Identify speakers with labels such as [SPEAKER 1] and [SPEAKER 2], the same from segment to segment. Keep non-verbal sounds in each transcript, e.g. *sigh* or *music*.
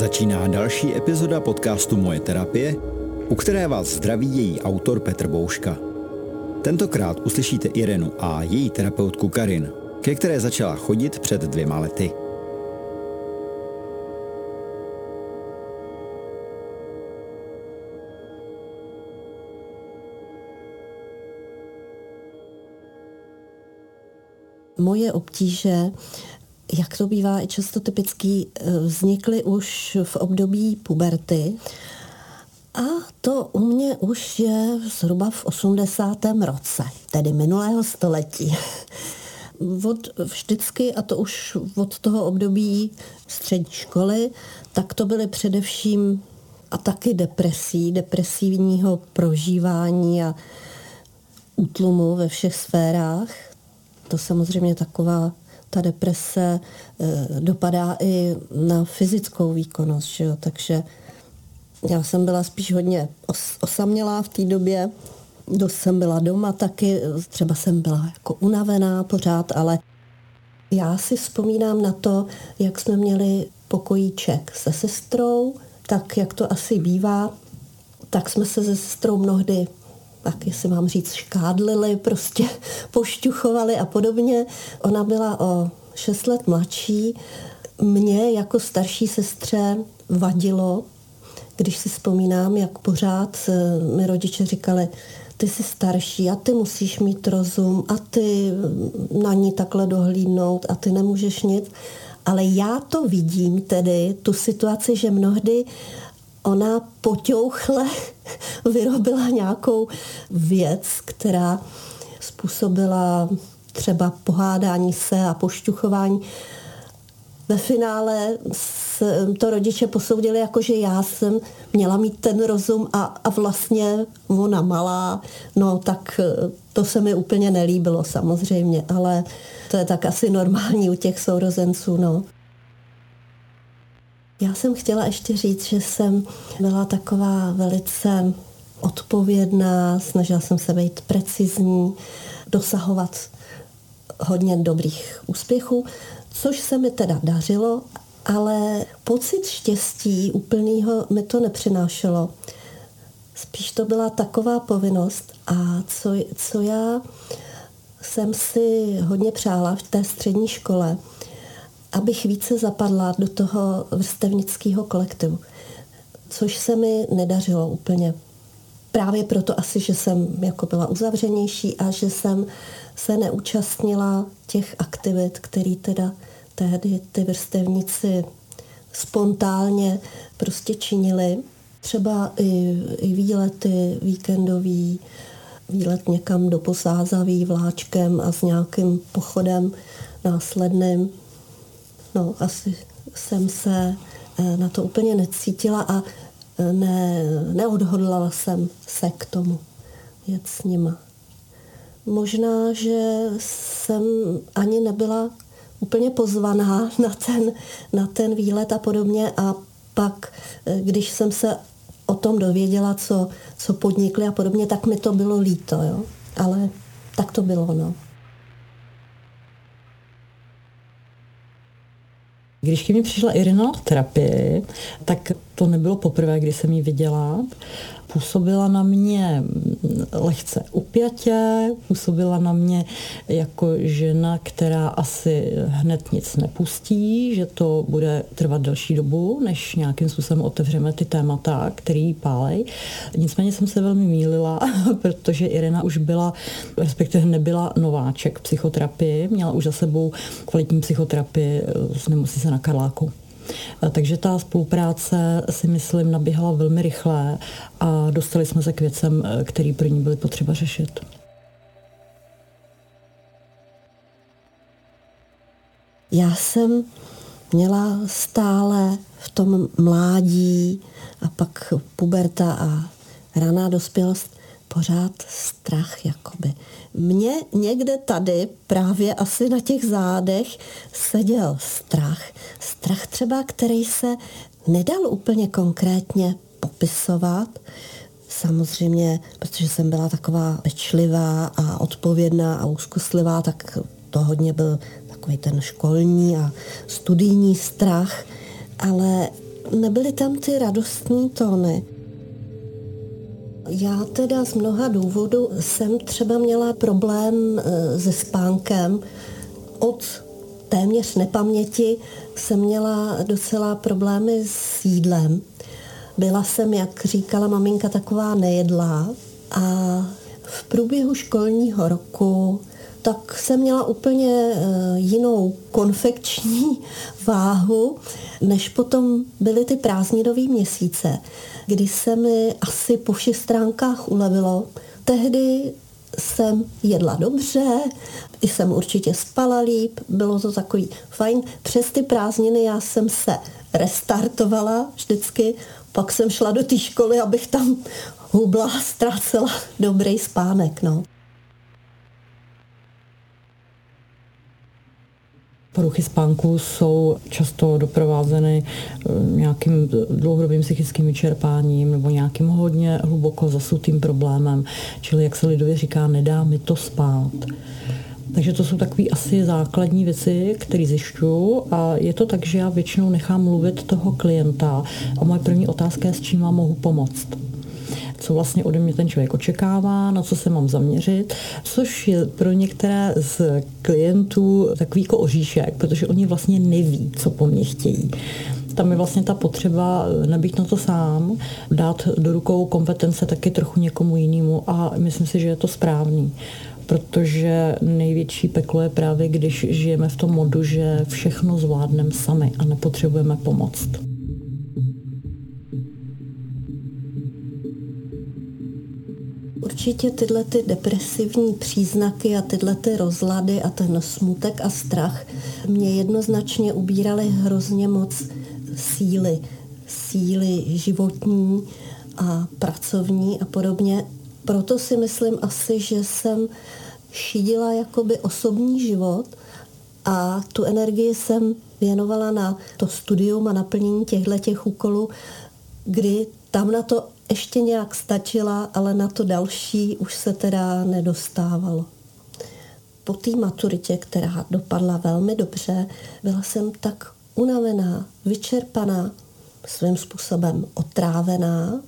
[SPEAKER 1] Začíná další epizoda podcastu Moje terapie, u které vás zdraví její autor Petr Bouška. Tentokrát uslyšíte Irenu a její terapeutku Karin, ke které začala chodit před dvěma lety.
[SPEAKER 2] Moje obtíže jak to bývá i často typický, eh, vznikly už v období puberty. A to u mě už je zhruba v 80. roce, tedy minulého století. *laughs* Od vždycky, a to už od toho období střední školy, tak to byly především a taky depresí, depresivního prožívání a útlumu ve všech sférách. To samozřejmě taková ta deprese eh, dopadá i na fyzickou výkonnost, že jo? takže já jsem byla spíš hodně os- osamělá v té době, dost jsem byla doma taky, třeba jsem byla jako unavená pořád, ale já si vzpomínám na to, jak jsme měli pokojíček se sestrou, tak jak to asi bývá, tak jsme se se sestrou mnohdy tak jestli mám říct, škádlili, prostě *laughs* pošťuchovali a podobně. Ona byla o šest let mladší. Mně jako starší sestře vadilo, když si vzpomínám, jak pořád eh, mi rodiče říkali, ty jsi starší a ty musíš mít rozum a ty na ní takhle dohlídnout a ty nemůžeš nic. Ale já to vidím tedy, tu situaci, že mnohdy ona poťouchle *laughs* vyrobila nějakou věc, která způsobila třeba pohádání se a pošťuchování. Ve finále to rodiče posoudili jako, že já jsem měla mít ten rozum a, a vlastně ona malá, no tak eh, to se mi úplně nelíbilo samozřejmě, ale to je tak asi normální u těch sourozenců, no. Já jsem chtěla ještě říct, že jsem byla taková velice odpovědná, snažila jsem se být precizní, dosahovat hodně dobrých úspěchů, což se mi teda dařilo, ale pocit štěstí úplného mi to nepřinášelo. Spíš to byla taková povinnost a co, co já jsem si hodně přála v té střední škole, abych více zapadla do toho vrstevnického kolektivu, což se mi nedařilo úplně. Právě proto asi, že jsem jako byla uzavřenější a že jsem se neúčastnila těch aktivit, které teda tehdy ty vrstevníci spontánně prostě činili. Třeba i, i výlety víkendový, výlet někam do posázaví vláčkem a s nějakým pochodem následným no, asi jsem se eh, na to úplně necítila a eh, ne, neodhodlala jsem se k tomu jet s nima. Možná, že jsem ani nebyla úplně pozvaná *laughs* na ten, na ten výlet a podobně a pak, eh, když jsem se o tom dověděla, co, co podnikli a podobně, tak mi to bylo líto, jo. Ale tak to bylo, no.
[SPEAKER 3] Když ke mně přišla Irina na terapii, tak to nebylo poprvé, kdy jsem ji viděla. Působila na mě lehce upjatě, působila na mě jako žena, která asi hned nic nepustí, že to bude trvat delší dobu, než nějakým způsobem otevřeme ty témata, který pálej. Nicméně jsem se velmi mýlila, *laughs* protože Irena už byla, respektive nebyla nováček psychoterapii, měla už za sebou kvalitní psychoterapii z nemocnice na Karláku. Takže ta spolupráce si myslím naběhala velmi rychle a dostali jsme se k věcem, které pro ní byly potřeba řešit.
[SPEAKER 2] Já jsem měla stále v tom mládí a pak puberta a raná dospělost pořád strach jakoby. Mně někde tady právě asi na těch zádech seděl strach. Strach třeba, který se nedal úplně konkrétně popisovat. Samozřejmě, protože jsem byla taková pečlivá a odpovědná a úzkoslivá, tak to hodně byl takový ten školní a studijní strach, ale nebyly tam ty radostní tóny. Já teda z mnoha důvodů jsem třeba měla problém e, se spánkem. Od téměř nepaměti jsem měla docela problémy s jídlem. Byla jsem, jak říkala maminka, taková nejedlá a v průběhu školního roku tak jsem měla úplně eh, jinou konfekční *laughs* váhu, než potom byly ty prázdninové měsíce, kdy se mi asi po všech stránkách ulevilo. Tehdy jsem jedla dobře, i jsem určitě spala líp, bylo to takový fajn. Přes ty prázdniny já jsem se restartovala vždycky, pak jsem šla do té školy, abych tam hubla ztrácela *laughs* dobrý spánek. No.
[SPEAKER 3] Poruchy spánku jsou často doprovázeny eh, nějakým dlouhodobým psychickým vyčerpáním nebo nějakým hodně hluboko zasutým problémem, čili jak se lidově říká, nedá mi to spát. Takže to jsou takové asi základní věci, které zjišťuju. A je to tak, že já většinou nechám mluvit toho klienta. A moje první otázka je, s čím vám mohu pomoct co vlastně ode mě ten člověk očekává, na co se mám zaměřit, což je pro některé z klientů takový jako oříšek, protože oni vlastně neví, co po mně chtějí tam je vlastně ta potřeba nabít na to sám, dát do rukou kompetence taky trochu někomu jinému a myslím si, že je to správný protože největší peklo je právě, když žijeme v tom modu, že všechno zvládneme sami a nepotřebujeme pomoc.
[SPEAKER 2] Určitě tyhle ty depresivní příznaky a tyhle ty rozlady a ten smutek a strach mě jednoznačně ubíraly hrozně moc síly. Síly životní a pracovní a podobně. Proto si myslím asi, že jsem šidila jakoby osobní život a tu energii jsem věnovala na to studium a naplnění těchto těch úkolů, kdy tam na to ještě nějak stačila, ale na to další už se teda nedostávalo. Po té maturitě, která dopadla velmi dobře, byla jsem tak unavená, vyčerpaná, svým způsobem otrávená,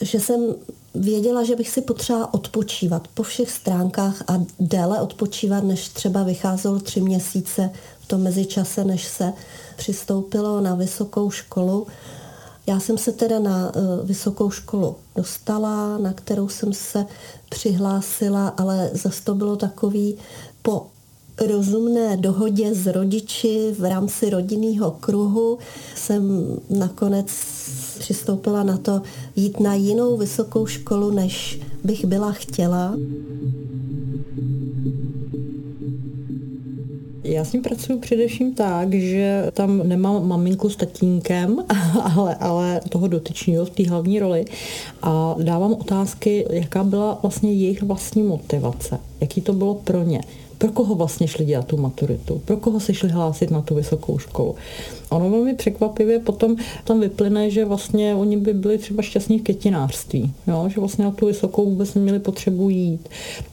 [SPEAKER 2] že jsem věděla, že bych si potřeba odpočívat po všech stránkách a déle odpočívat, než třeba vycházelo tři měsíce v tom mezičase, než se přistoupilo na vysokou školu já jsem se teda na uh, vysokou školu dostala, na kterou jsem se přihlásila, ale zase to bylo takový po rozumné dohodě s rodiči v rámci rodinného kruhu jsem nakonec přistoupila na to jít na jinou vysokou školu, než bych byla chtěla.
[SPEAKER 3] Já s ním pracuji především tak, že tam nemám maminku s tatínkem, *laughs* ale, ale toho dotyčního v té hlavní roli. A dávám otázky, jaká byla vlastně jejich vlastní motivace, jaký to bylo pro ně pro koho vlastně šli dělat tu maturitu, pro koho se šli hlásit na tu vysokou školu. Ono velmi překvapivě potom tam vyplyne, že vlastně oni by byli třeba šťastní v květinářství, jo? že vlastně na tu vysokou vůbec neměli potřebu jít.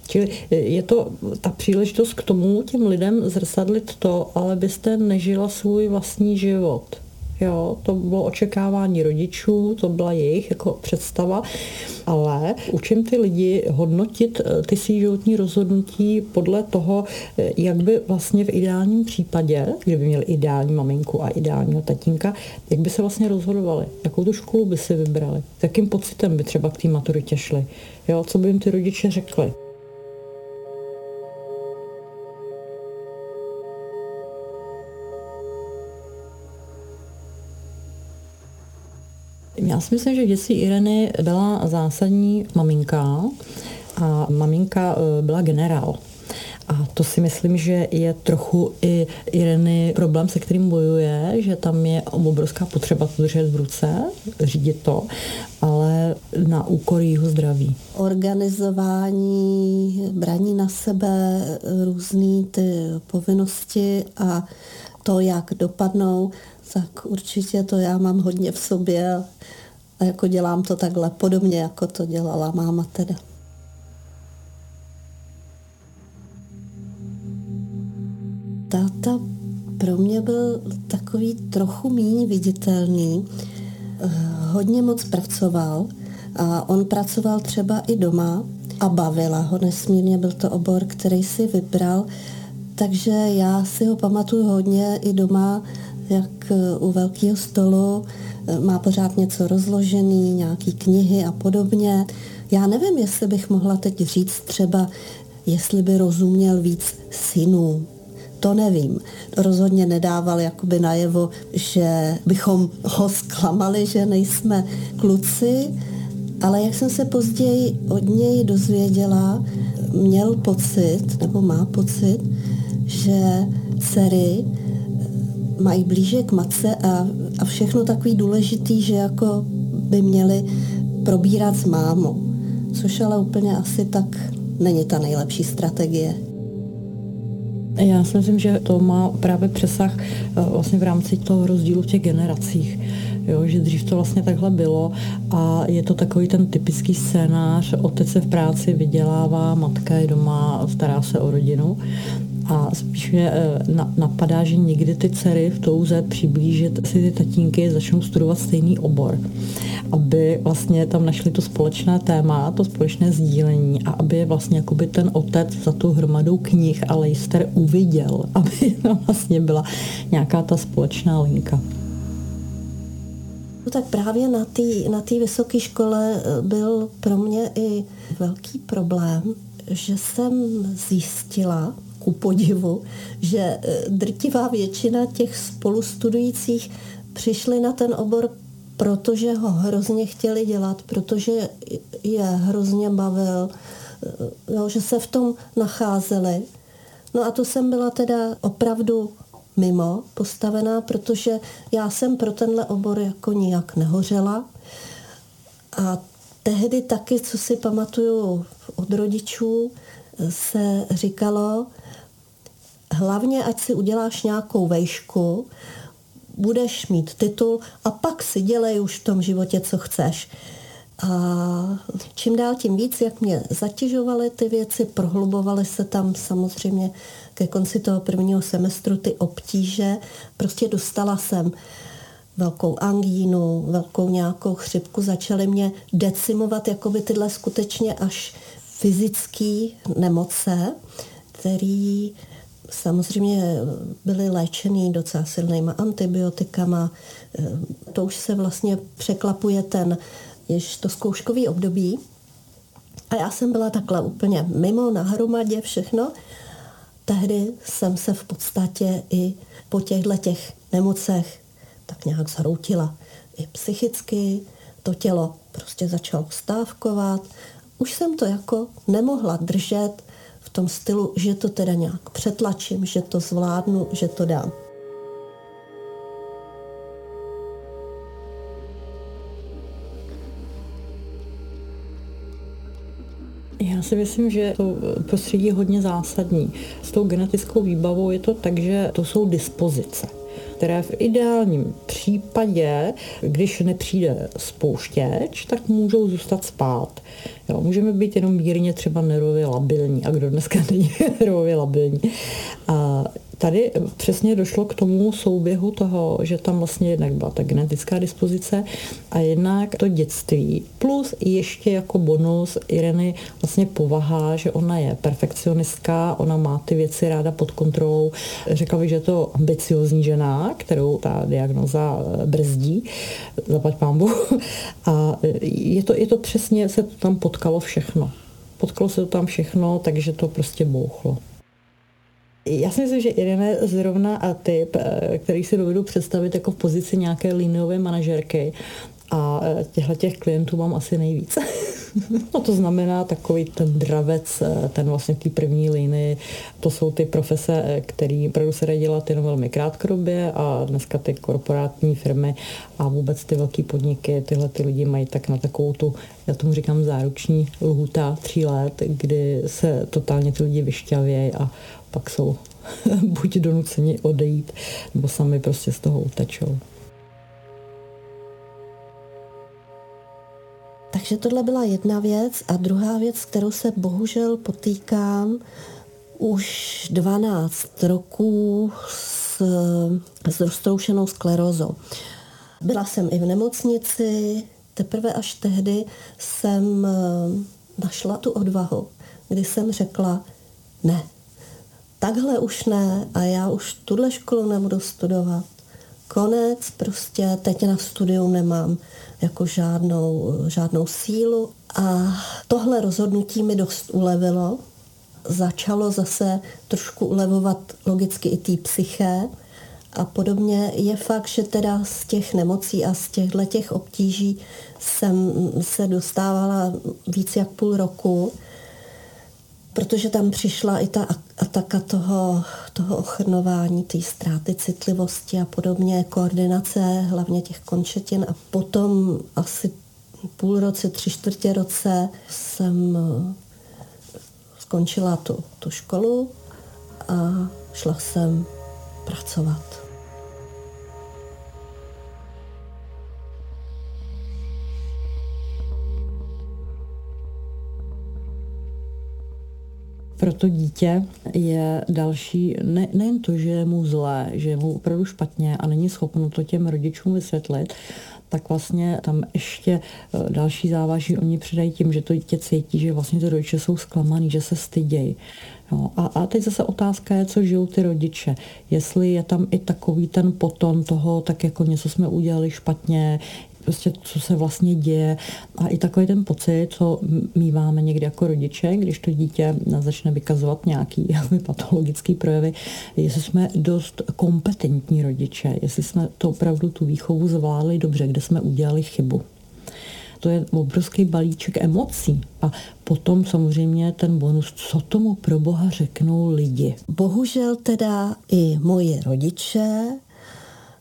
[SPEAKER 3] Čili je to ta příležitost k tomu těm lidem zrcadlit to, ale byste nežila svůj vlastní život. Jo, to bylo očekávání rodičů, to byla jejich jako představa, ale učím ty lidi hodnotit eh, ty svý životní rozhodnutí podle toho, eh, jak by vlastně v ideálním případě, kdyby měli ideální maminku a ideálního tatínka, jak by se vlastně rozhodovali, jakou tu školu by si vybrali, s jakým pocitem by třeba k té maturitě šli, jo, co by jim ty rodiče řekli. Já si myslím, že dětství Ireny byla zásadní maminka a maminka e, byla generál. A to si myslím, že je trochu i Ireny problém, se kterým bojuje, že tam je obrovská potřeba to držet v ruce, řídit to, ale na úkor jeho zdraví.
[SPEAKER 2] Organizování, braní na sebe různé ty povinnosti a to, jak dopadnou, tak určitě to já mám hodně v sobě a jako dělám to takhle podobně, jako to dělala máma teda. Táta pro mě byl takový trochu méně viditelný, eh, hodně moc pracoval a on pracoval třeba i doma a bavila ho nesmírně, byl to obor, který si vybral, takže já si ho pamatuju hodně i doma, jak eh, u velkého stolu má pořád něco rozložený, nějaký knihy a podobně. Já nevím, jestli bych mohla teď říct třeba, jestli by rozuměl víc synů. To nevím. Rozhodně nedával jakoby najevo, že bychom ho zklamali, že nejsme kluci, ale jak jsem se později od něj dozvěděla, měl pocit, nebo má pocit, že dcery mají blíže k matce a, a všechno takový důležitý, že jako by měli probírat s mámou. Což ale úplně asi tak není ta nejlepší strategie.
[SPEAKER 3] Já si myslím, že to má právě přesah eh, vlastně v rámci toho rozdílu v těch generacích. Jo, že dřív to vlastně takhle bylo a je to takový ten typický scénář, otec se v práci vydělává, matka je doma, stará se o rodinu a spíš mě eh, napadá, že někdy ty dcery v touze přiblížit si ty tatínky začnou studovat stejný obor, aby vlastně tam našli to společné téma, to společné sdílení a aby vlastně jakoby ten otec za tu hromadou knih a lejster uviděl, *laughs* aby tam vlastně byla nějaká ta společná linka.
[SPEAKER 2] No tak právě na té na vysoké škole eh, byl pro mě i velký problém, že jsem zjistila, ku podivu, že e, drtivá většina těch spolustudujících přišli na ten obor, protože ho hrozně chtěli dělat, protože je hrozně bavil, e, jo, že se v tom nacházeli. No a to jsem byla teda opravdu mimo postavená, protože já jsem pro tenhle obor jako nijak nehořela. A tehdy taky, co si pamatuju od rodičů, se říkalo, hlavně, ať si uděláš nějakou vejšku, budeš mít titul a pak si dělej už v tom životě, co chceš. A čím dál tím víc, jak mě zatěžovaly ty věci, prohlubovaly se tam samozřejmě ke konci toho prvního semestru ty obtíže. Prostě dostala jsem velkou angínu, velkou nějakou chřipku, začaly mě decimovat jakoby tyhle skutečně až fyzické nemoce, který samozřejmě byly léčený docela silnýma antibiotikama. To už se vlastně překlapuje ten jež to zkouškový období. A já jsem byla takhle úplně mimo, na hromadě, všechno. Tehdy jsem se v podstatě i po těchto těch nemocech tak nějak zhroutila. I psychicky to tělo prostě začalo stávkovat. Už jsem to jako nemohla držet tom stylu, že to teda nějak přetlačím, že to zvládnu, že to dám.
[SPEAKER 3] Já si myslím, že to prostředí je hodně zásadní. S tou genetickou výbavou je to tak, že to jsou dispozice které v ideálním případě, když nepřijde spouštěč, tak můžou zůstat spát. Jo, můžeme být jenom mírně třeba nervově labilní. A kdo dneska není *laughs* nervově labilní? A tady přesně došlo k tomu souběhu toho, že tam vlastně jednak byla ta genetická dispozice a jednak to dětství. Plus ještě jako bonus Ireny vlastně povaha, že ona je perfekcionistka, ona má ty věci ráda pod kontrolou. Řekla bych, že je to ambiciozní žena, kterou ta diagnoza brzdí, zaplať pámbu. *laughs* A je to, je to přesně, se to tam potkalo všechno. Potkalo se to tam všechno, takže to prostě bouchlo. Já si myslím, že Irina je zrovna a typ, eh, který si dovedu představit jako v pozici nějaké liniové manažerky a eh, těchto těch klientů mám asi nejvíc. *laughs* No to znamená takový ten dravec, eh, ten vlastně v té první linii, to jsou ty profese, který opravdu se dají dělat jenom velmi krátkodobě a dneska ty korporátní firmy a vůbec ty velké podniky, tyhle ty lidi mají tak na takovou tu, já tomu říkám záruční lhuta tří let, kdy se totálně ty lidi vyšťavějí a pak jsou *laughs* buď donuceni odejít, nebo sami prostě z toho utečou.
[SPEAKER 2] Takže tohle byla jedna věc. A druhá věc, kterou se bohužel potýkám už 12 roků s, s roztroušenou sklerózou. Byla jsem i v nemocnici, teprve až tehdy jsem eh, našla tu odvahu, kdy jsem řekla, ne, takhle už ne a já už tuhle školu nebudu studovat. Konec, prostě teď na studium nemám jako žádnou, žádnou sílu. A tohle rozhodnutí mi dost ulevilo. Začalo zase trošku ulevovat logicky i té psyché. A podobně je fakt, že teda z těch nemocí a z těchto těch obtíží jsem se dostávala víc jak půl roku protože tam přišla i ta ataka toho, toho ochrnování, té ztráty citlivosti a podobně, koordinace hlavně těch končetin a potom asi půl roce, tři čtvrtě roce jsem eh, skončila tu, tu školu a šla jsem pracovat.
[SPEAKER 3] To dítě je další, ne, nejen to, že je mu zlé, že je mu opravdu špatně a není schopno to těm rodičům vysvětlit, tak vlastně tam ještě e, další závaží oni přidají tím, že to dítě cítí, že vlastně ty rodiče jsou zklamaný, že se stydějí. No, a, a teď zase otázka je, co žijou ty rodiče. Jestli je tam i takový ten potom toho, tak jako něco jsme udělali špatně, prostě co se vlastně děje a i takový ten pocit, co míváme někdy jako rodiče, když to dítě začne vykazovat nějaký *laughs* patologický projevy, jestli jsme dost kompetentní rodiče, jestli jsme to opravdu tu výchovu zvládli dobře, kde jsme udělali chybu to je obrovský balíček emocí. A potom samozřejmě ten bonus, co tomu pro Boha řeknou lidi.
[SPEAKER 2] Bohužel teda i moji rodiče,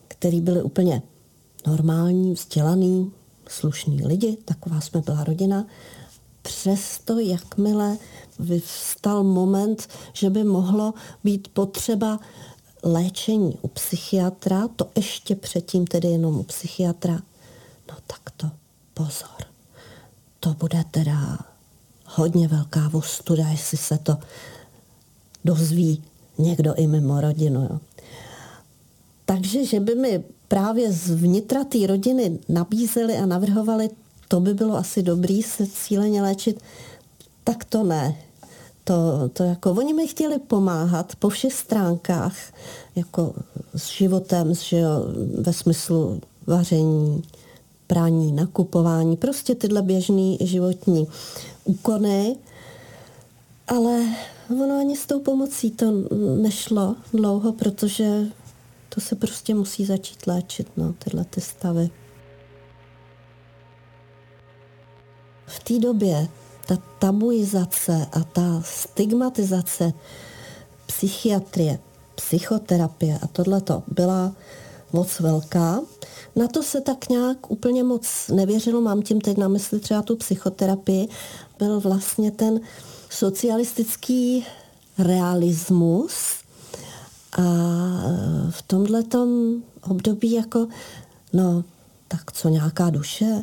[SPEAKER 2] který byli úplně normální, vzdělaný, slušný lidi, taková jsme byla rodina. Přesto, jakmile vyvstal moment, že by mohlo být potřeba léčení u psychiatra, to ještě předtím tedy jenom u psychiatra, no tak to pozor. To bude teda hodně velká vostuda, jestli se to dozví někdo i mimo rodinu. Jo. Takže, že by mi právě z vnitra té rodiny nabízeli a navrhovali, to by bylo asi dobrý se cíleně léčit, tak to ne. To, to jako, oni mi chtěli pomáhat po všech stránkách, jako s životem, že jo, ve smyslu vaření, prání, nakupování, prostě tyhle běžné životní úkony, ale ono ani s tou pomocí to nešlo dlouho, protože to se prostě musí začít léčit, no, tyhle ty stavy. V té době ta tabuizace a ta stigmatizace psychiatrie, psychoterapie a tohleto byla moc velká. Na to se tak nějak úplně moc nevěřilo, mám tím teď na mysli třeba tu psychoterapii, byl vlastně ten socialistický realismus, a v tomhle období jako, no, tak co nějaká duše?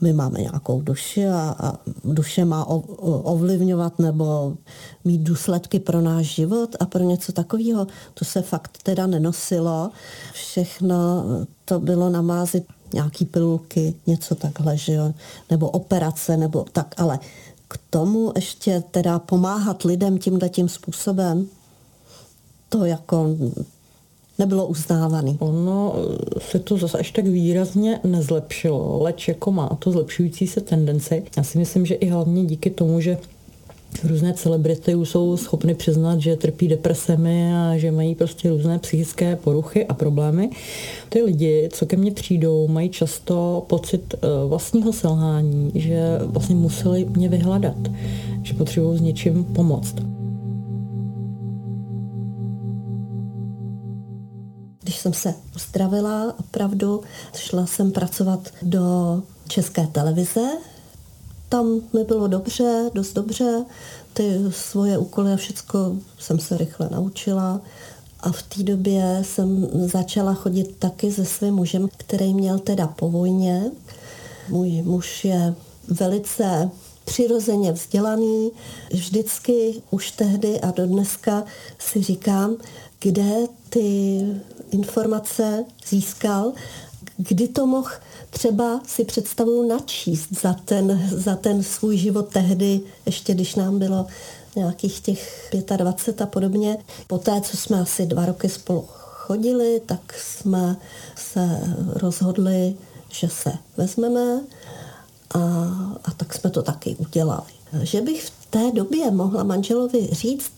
[SPEAKER 2] My máme nějakou duši a, a duše má ovlivňovat nebo mít důsledky pro náš život a pro něco takového. To se fakt teda nenosilo. Všechno to bylo namázit nějaký pilulky, něco takhle, že jo? nebo operace, nebo tak, ale k tomu ještě teda pomáhat lidem tímhle tím způsobem, to jako nebylo uznávaný.
[SPEAKER 3] Ono se to zase až tak výrazně nezlepšilo, leč jako má to zlepšující se tendenci. Já si myslím, že i hlavně díky tomu, že různé celebrity už jsou schopny přiznat, že trpí depresemi a že mají prostě různé psychické poruchy a problémy. Ty lidi, co ke mně přijdou, mají často pocit eh, vlastního selhání, že vlastně museli mě vyhledat, že potřebují s něčím pomoct.
[SPEAKER 2] Jsem se uzdravila, opravdu šla jsem pracovat do České televize, tam mi bylo dobře, dost dobře, ty svoje úkoly a všechno jsem se rychle naučila. A v té době jsem začala chodit taky se svým mužem, který měl teda po vojně. Můj muž je velice přirozeně vzdělaný. Vždycky už tehdy a do dneska si říkám, kde ty informace získal, kdy to mohl třeba si představuju načíst za ten, za ten svůj život tehdy, ještě když nám bylo nějakých těch 25 a podobně. Poté, co jsme asi dva roky spolu chodili, tak jsme se rozhodli, že se vezmeme a, a tak jsme to taky udělali. Že bych v té době mohla manželovi říct,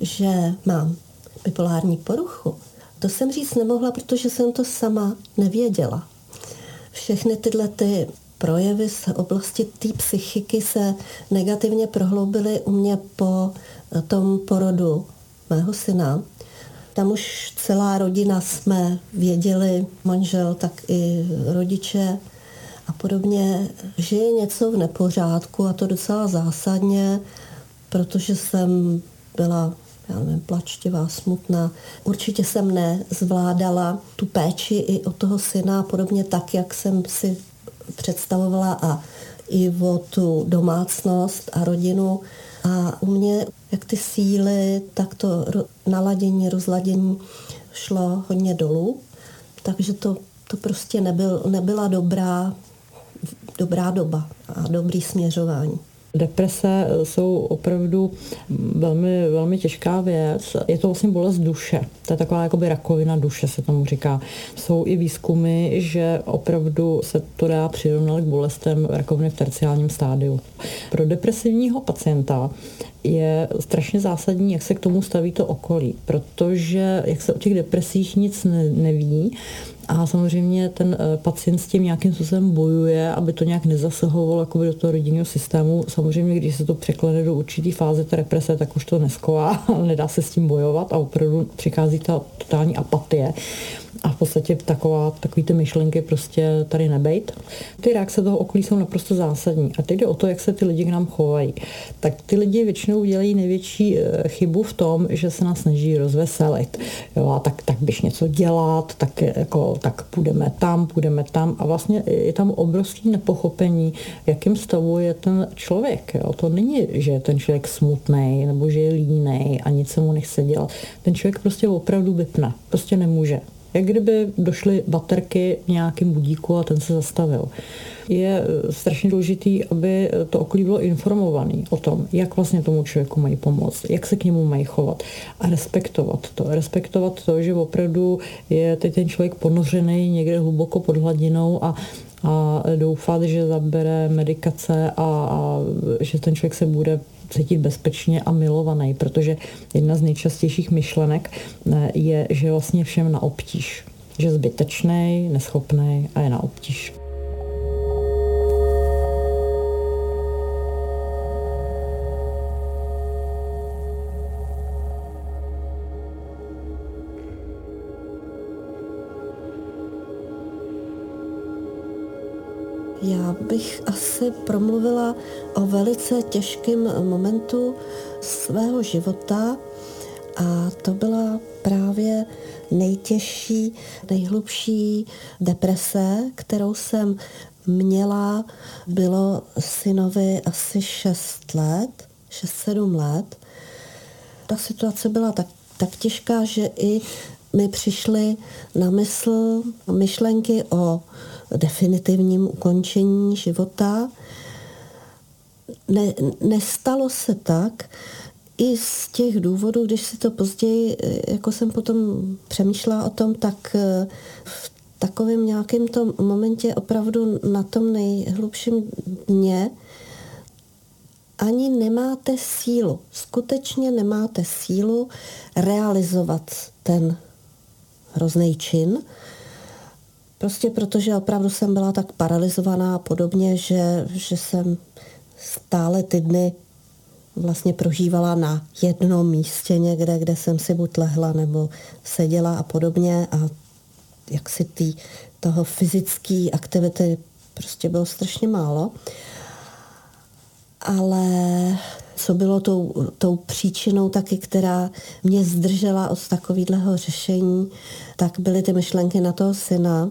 [SPEAKER 2] že mám bipolární poruchu, to jsem říct nemohla, protože jsem to sama nevěděla. Všechny tyhle ty projevy z oblasti té psychiky se negativně prohloubily u mě po tom porodu mého syna. Tam už celá rodina jsme věděli, manžel, tak i rodiče a podobně, že je něco v nepořádku a to docela zásadně, protože jsem byla já nevím, plačtivá, smutná. Určitě jsem nezvládala tu péči i o toho syna podobně tak, jak jsem si představovala a i o tu domácnost a rodinu. A u mě, jak ty síly, tak to naladění, rozladění šlo hodně dolů. Takže to, to prostě nebyl, nebyla dobrá, dobrá doba a dobrý směřování.
[SPEAKER 3] Deprese jsou opravdu velmi, velmi těžká věc. Je to vlastně bolest duše. To je taková jakoby rakovina duše, se tomu říká. Jsou i výzkumy, že opravdu se to dá přirovnat k bolestem rakoviny v terciálním stádiu. Pro depresivního pacienta je strašně zásadní, jak se k tomu staví to okolí, protože jak se o těch depresích nic neví, a samozřejmě ten eh, pacient s tím nějakým způsobem bojuje, aby to nějak nezasahovalo do toho rodinného systému. Samozřejmě, když se to překlade do určitý fáze té represe, tak už to nesková, *laughs* nedá se s tím bojovat a opravdu přichází ta totální apatie a v podstatě taková, takový ty myšlenky prostě tady nebejt. Ty reakce toho okolí jsou naprosto zásadní. A teď jde o to, jak se ty lidi k nám chovají. Tak ty lidi většinou dělají největší eh, chybu v tom, že se nás snaží rozveselit. Jo, a tak, tak běž něco dělat, tak, jako, tak půjdeme tam, půjdeme tam. A vlastně je tam obrovský nepochopení, jakým stavu je ten člověk. Jo. To není, že je ten člověk smutný nebo že je líný a nic se mu nechce dělat. Ten člověk prostě opravdu vypne. Prostě nemůže jak kdyby došly baterky v nějakém budíku a ten se zastavil. Je eh, strašně důležitý, aby to okolí bylo informovaný o tom, jak vlastně tomu člověku mají pomoct, jak se k němu mají chovat a respektovat to. Respektovat to, že opravdu je teď ten člověk ponořený někde hluboko pod hladinou a a doufat, že zabere medikace a, a že ten člověk se bude cítit bezpečně a milovaný, protože jedna z nejčastějších myšlenek eh, je, že vlastně všem na obtíž. Že zbytečný, neschopný a je na obtíž.
[SPEAKER 2] Bych asi promluvila o velice těžkém momentu svého života a to byla právě nejtěžší, nejhlubší deprese, kterou jsem měla. Bylo synovi asi 6 let, 6-7 let. Ta situace byla tak, tak těžká, že i mi přišly na mysl myšlenky o definitivním ukončení života. Ne, nestalo se tak, i z těch důvodů, když si to později, jako jsem potom přemýšlela o tom, tak eh, v takovém nějakém tom momentě opravdu na tom nejhlubším dně ani nemáte sílu, skutečně nemáte sílu realizovat ten hrozný čin. Prostě protože opravdu jsem byla tak paralizovaná a podobně, že, že jsem stále ty dny vlastně prožívala na jednom místě někde, kde jsem si buď lehla nebo seděla a podobně a jak si tý, toho fyzické aktivity prostě bylo strašně málo. Ale co bylo tou, tou příčinou taky, která mě zdržela od takového řešení, tak byly ty myšlenky na toho syna.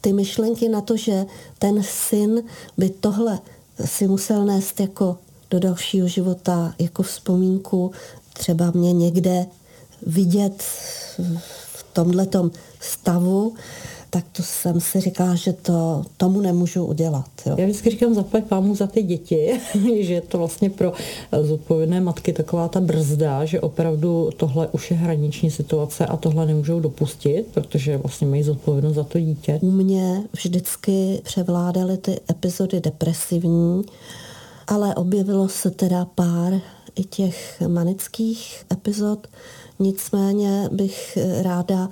[SPEAKER 2] Ty myšlenky na to, že ten syn by tohle si musel nést jako do dalšího života, jako vzpomínku, třeba mě někde vidět v tomhletom stavu, tak to jsem si říkala, že to tomu nemůžu udělat. Jo.
[SPEAKER 3] Já vždycky říkám zaplať pámu za ty děti, *laughs* že je to vlastně pro zodpovědné matky taková ta brzda, že opravdu tohle už je hraniční situace a tohle nemůžou dopustit, protože vlastně mají zodpovědnost za to dítě.
[SPEAKER 2] U mě vždycky převládaly ty epizody depresivní, ale objevilo se teda pár i těch manických epizod, Nicméně bych ráda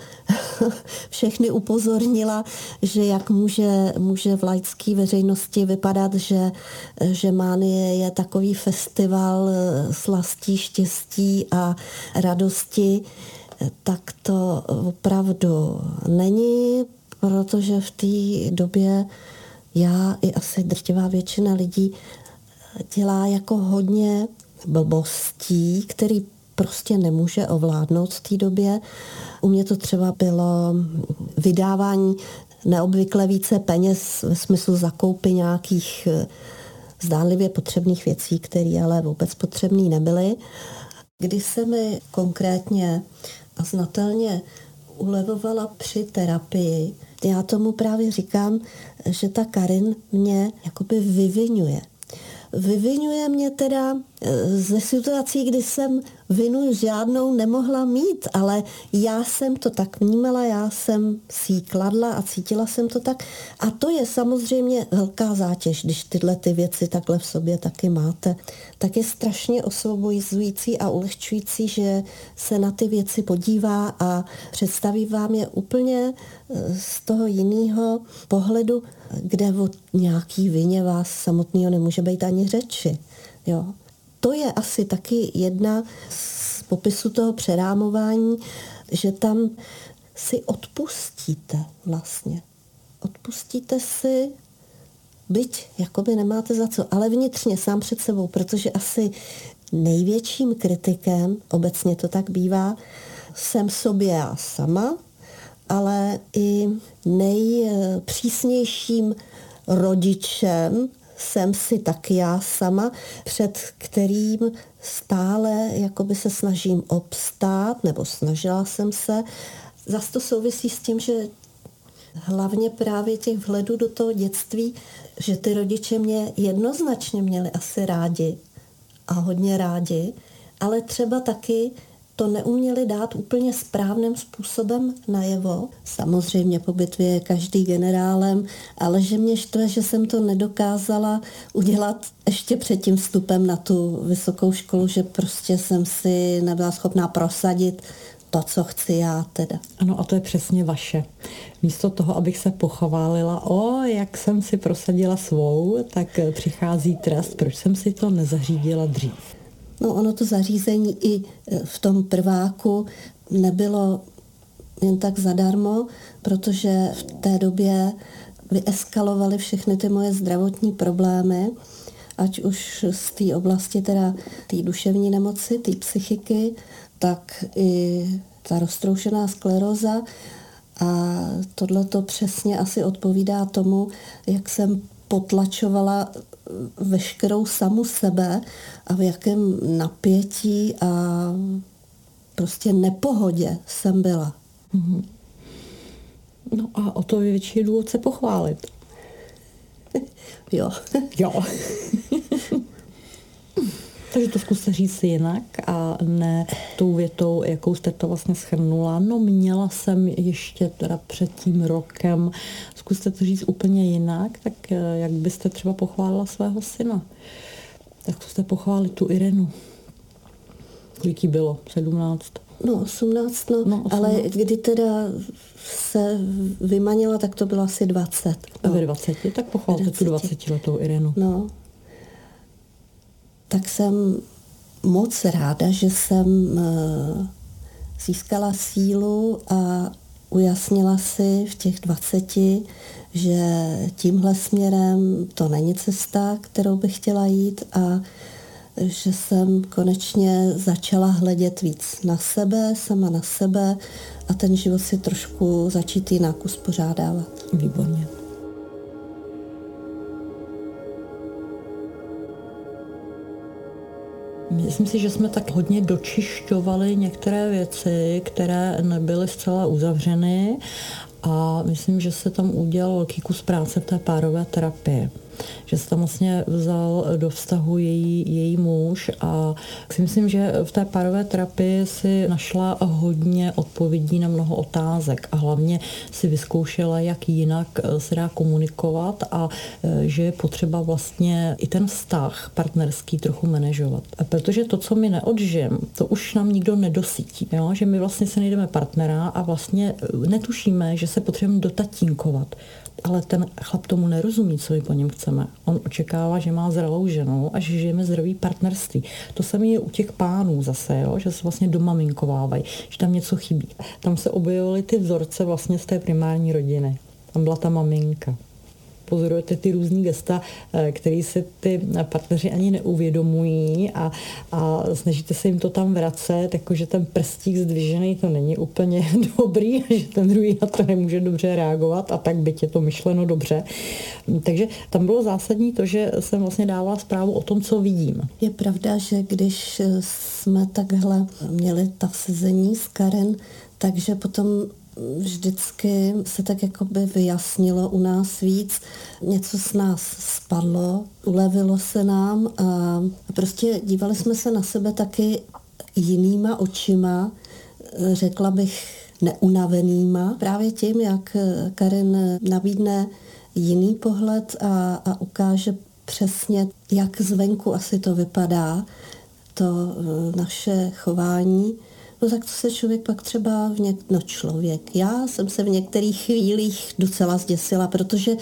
[SPEAKER 2] *laughs* všechny upozornila, že jak může, může v laické veřejnosti vypadat, že, že Mánie je takový festival slastí, štěstí a radosti, tak to opravdu není, protože v té době já i asi drtivá většina lidí dělá jako hodně blbostí, který prostě nemůže ovládnout v té době. U mě to třeba bylo vydávání neobvykle více peněz ve smyslu zakoupy nějakých eh, zdánlivě potřebných věcí, které ale vůbec potřebné nebyly. Kdy se mi konkrétně a znatelně ulevovala při terapii, já tomu právě říkám, že ta Karin mě jakoby vyvinuje. Vyvinuje mě teda e, ze situací, kdy jsem vinu žádnou nemohla mít, ale já jsem to tak vnímala, já jsem si kladla a cítila jsem to tak. A to je samozřejmě velká zátěž, když tyhle ty věci takhle v sobě taky máte. Tak je strašně osvobozující a ulehčující, že se na ty věci podívá a představí vám je úplně e, z toho jiného pohledu, kde o nějaký vině vás samotného nemůže být ani řeči. Jo. To je asi taky jedna z popisu toho přerámování, že tam si odpustíte vlastně. Odpustíte si, byť jakoby nemáte za co, ale vnitřně sám před sebou, protože asi největším kritikem, obecně to tak bývá, jsem sobě já sama, ale i nejpřísnějším rodičem jsem si tak já sama, před kterým stále jakoby se snažím obstát, nebo snažila jsem se. Zas to souvisí s tím, že hlavně právě těch vhledů do toho dětství, že ty rodiče mě jednoznačně měli asi rádi a hodně rádi, ale třeba taky to neuměli dát úplně správným způsobem najevo. Samozřejmě po bitvě je každý generálem, ale že mě štve, že jsem to nedokázala udělat ještě před tím vstupem na tu vysokou školu, že prostě jsem si nebyla schopná prosadit to, co chci já teda.
[SPEAKER 3] Ano, a to je přesně vaše. Místo toho, abych se pochválila, o, jak jsem si prosadila svou, tak přichází trest, proč jsem si to nezařídila dřív.
[SPEAKER 2] No ono to zařízení i e, v tom prváku nebylo jen tak zadarmo, protože v té době vyeskalovaly všechny ty moje zdravotní problémy, ať už z té oblasti teda té duševní nemoci, té psychiky, tak i ta roztroušená skleroza. A tohle to přesně asi odpovídá tomu, jak jsem potlačovala veškerou samu sebe a v jakém napětí a prostě nepohodě jsem byla. Mm-hmm.
[SPEAKER 3] No a o to je větší důvod se pochválit. *laughs*
[SPEAKER 2] jo.
[SPEAKER 3] jo. *laughs* Takže to zkuste říct jinak a ne tou větou, jakou jste to vlastně schrnula. No měla jsem ještě teda před tím rokem, zkuste to říct úplně jinak, tak eh, jak byste třeba pochválila svého syna? Tak jste pochválit tu Irenu. Kolik jí bylo? 17?
[SPEAKER 2] No 18, no, no 18. ale kdy teda se vymanila, tak to bylo asi 20.
[SPEAKER 3] No. A ve 20, tak pochválte tu 20 letou Irenu.
[SPEAKER 2] No. Tak jsem moc ráda, že jsem eh, získala sílu a ujasnila si v těch 20, že tímhle směrem to není cesta, kterou bych chtěla jít a že jsem konečně začala hledět víc na sebe, sama na sebe a ten život si trošku začít jinak uspořádávat.
[SPEAKER 3] Výborně. Myslím si, že jsme tak hodně dočišťovali některé věci, které nebyly zcela uzavřeny a myslím, že se tam udělal velký kus práce v té párové terapii že se tam vlastně vzal do vztahu její, její muž a si myslím, že v té párové terapii si našla hodně odpovědí na mnoho otázek a hlavně si vyzkoušela, jak jinak se dá komunikovat a e, že je potřeba vlastně i ten vztah partnerský trochu manažovat. Protože to, co my neodžijem, to už nám nikdo nedosítí. Jo? Že my vlastně se nejdeme partnera a vlastně netušíme, že se potřebujeme dotatínkovat ale ten chlap tomu nerozumí, co my po něm chceme. On očekává, že má zralou ženu a že žijeme zdravý partnerství. To samé je u těch pánů zase, jo? že se vlastně domaminkovávají, že tam něco chybí. Tam se objevovaly ty vzorce vlastně z té primární rodiny. Tam byla ta maminka pozorujete ty různý gesta, eh, který se ty partneři ani neuvědomují a, a snažíte se jim to tam vracet, jakože ten prstík zdvižený to není úplně *laughs* dobrý, že ten druhý na to nemůže dobře reagovat a tak byť je to myšleno dobře. Takže tam bylo zásadní to, že jsem vlastně dávala zprávu o tom, co vidím.
[SPEAKER 2] Je pravda, že když jsme takhle měli ta sezení s Karen, takže potom vždycky se tak jako by vyjasnilo u nás víc. Něco z nás spadlo, ulevilo se nám a prostě dívali jsme se na sebe taky jinýma očima, řekla bych neunavenýma, právě tím, jak Karen nabídne jiný pohled a, a ukáže přesně, jak zvenku asi to vypadá, to e, naše chování no tak to se člověk pak třeba, v něk- no člověk, já jsem se v některých chvílích docela zděsila, protože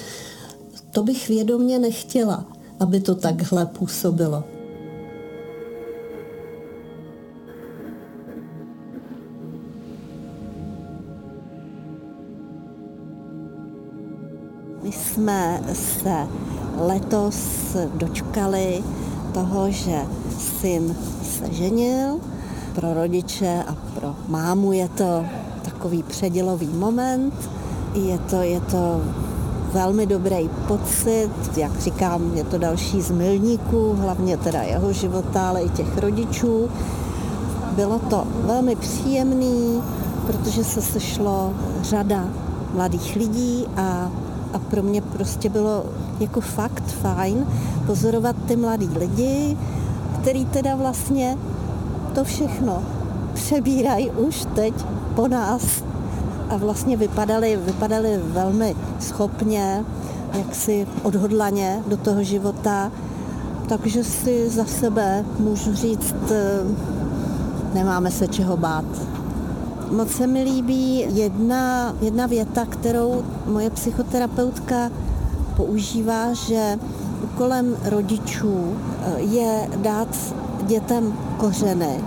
[SPEAKER 2] to bych vědomě nechtěla, aby to takhle působilo. My jsme se letos dočkali toho, že syn se ženil, pro rodiče a pro mámu je to takový předělový moment. Je to, je to velmi dobrý pocit, jak říkám, je to další z milníků, hlavně teda jeho života, ale i těch rodičů. Bylo to velmi příjemný, protože se sešlo řada mladých lidí a, a pro mě prostě bylo jako fakt fajn pozorovat ty mladý lidi, který teda vlastně to všechno přebírají už teď po nás a vlastně vypadali, vypadali velmi schopně, jaksi odhodlaně do toho života, takže si za sebe můžu říct, eh, nemáme se čeho bát. Moc se mi líbí jedna, jedna věta, kterou moje psychoterapeutka používá, že úkolem rodičů eh, je dát dětem kořeny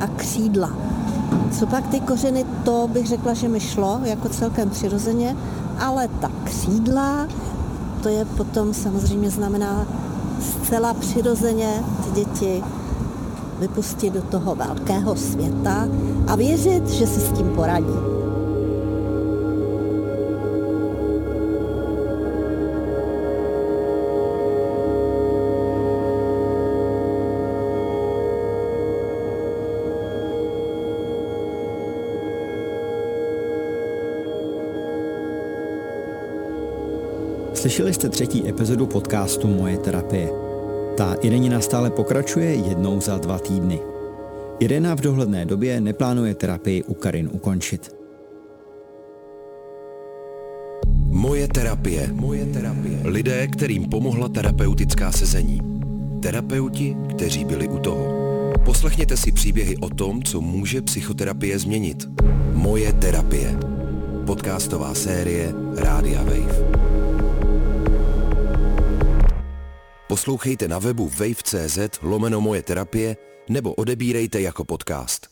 [SPEAKER 2] a křídla. Co pak ty kořeny, to bych řekla, že mi šlo jako celkem přirozeně, ale ta křídla, to je potom samozřejmě znamená zcela přirozeně ty děti vypustit do toho velkého světa a věřit, že si s tím poradí.
[SPEAKER 1] Slyšeli jste třetí epizodu podcastu Moje terapie. Ta Irenina stále pokračuje jednou za dva týdny. Irena v dohledné době neplánuje terapii u Karin ukončit.
[SPEAKER 4] Moje terapie. Moje terapie. Lidé, kterým pomohla terapeutická sezení. Terapeuti, kteří byli u toho. Poslechněte si příběhy o tom, co může psychoterapie změnit. Moje terapie. Podcastová série Rádia Wave. Poslouchejte na webu wave.cz lomeno moje terapie nebo odebírejte jako podcast.